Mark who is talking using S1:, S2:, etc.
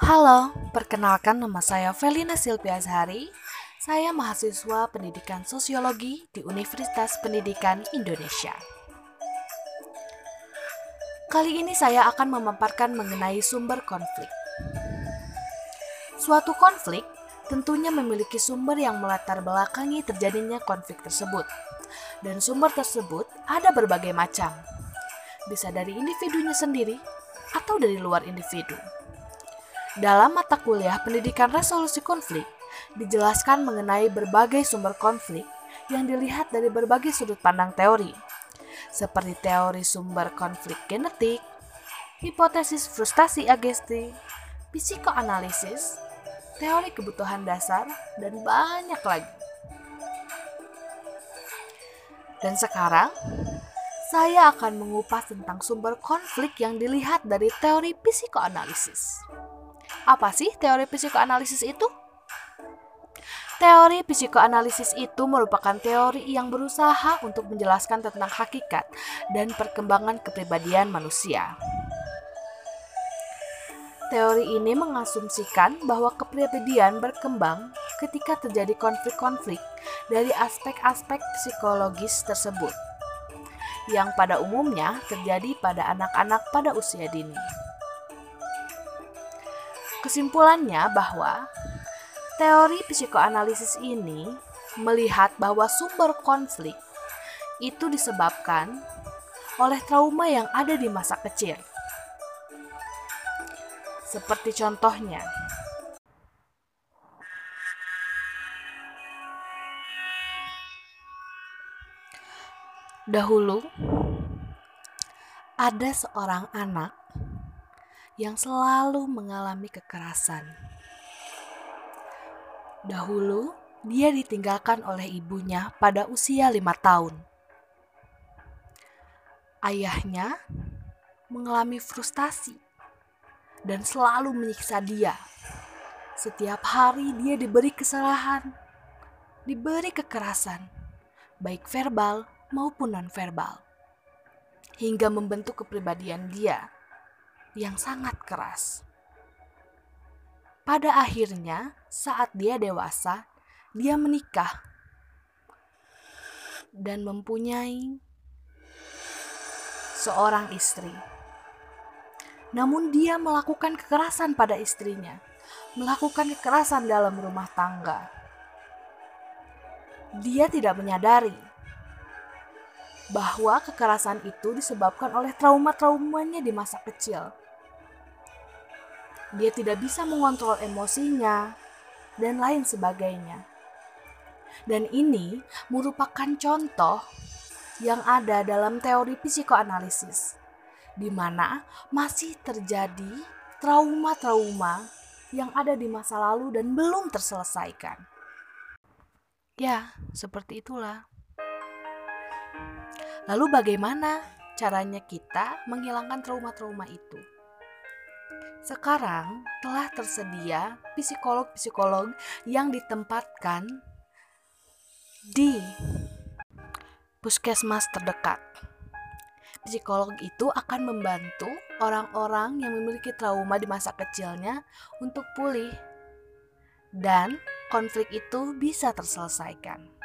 S1: Halo, perkenalkan nama saya Felina Silvia Azhari. Saya mahasiswa pendidikan sosiologi di Universitas Pendidikan Indonesia. Kali ini saya akan memaparkan mengenai sumber konflik. Suatu konflik tentunya memiliki sumber yang melatar belakangi terjadinya konflik tersebut. Dan sumber tersebut ada berbagai macam. Bisa dari individunya sendiri atau dari luar individu. Dalam mata kuliah Pendidikan Resolusi Konflik, dijelaskan mengenai berbagai sumber konflik yang dilihat dari berbagai sudut pandang teori, seperti teori sumber konflik genetik, hipotesis frustasi agesti, psikoanalisis, teori kebutuhan dasar, dan banyak lagi. Dan sekarang, saya akan mengupas tentang sumber konflik yang dilihat dari teori psikoanalisis. Apa sih teori psikoanalisis itu? Teori psikoanalisis itu merupakan teori yang berusaha untuk menjelaskan tentang hakikat dan perkembangan kepribadian manusia. Teori ini mengasumsikan bahwa kepribadian berkembang ketika terjadi konflik-konflik dari aspek-aspek psikologis tersebut, yang pada umumnya terjadi pada anak-anak pada usia dini. Kesimpulannya bahwa teori psikoanalisis ini melihat bahwa sumber konflik itu disebabkan oleh trauma yang ada di masa kecil. Seperti contohnya, dahulu ada seorang anak yang selalu mengalami kekerasan. Dahulu, dia ditinggalkan oleh ibunya pada usia lima tahun. Ayahnya mengalami frustasi dan selalu menyiksa dia. Setiap hari dia diberi kesalahan, diberi kekerasan, baik verbal maupun non-verbal, hingga membentuk kepribadian dia yang sangat keras. Pada akhirnya, saat dia dewasa, dia menikah dan mempunyai seorang istri. Namun, dia melakukan kekerasan pada istrinya, melakukan kekerasan dalam rumah tangga. Dia tidak menyadari bahwa kekerasan itu disebabkan oleh trauma-traumanya di masa kecil. Dia tidak bisa mengontrol emosinya dan lain sebagainya. Dan ini merupakan contoh yang ada dalam teori psikoanalisis, di mana masih terjadi trauma-trauma yang ada di masa lalu dan belum terselesaikan. Ya, seperti itulah. Lalu bagaimana caranya kita menghilangkan trauma-trauma itu? Sekarang telah tersedia psikolog-psikolog yang ditempatkan di puskesmas terdekat. Psikolog itu akan membantu orang-orang yang memiliki trauma di masa kecilnya untuk pulih dan konflik itu bisa terselesaikan.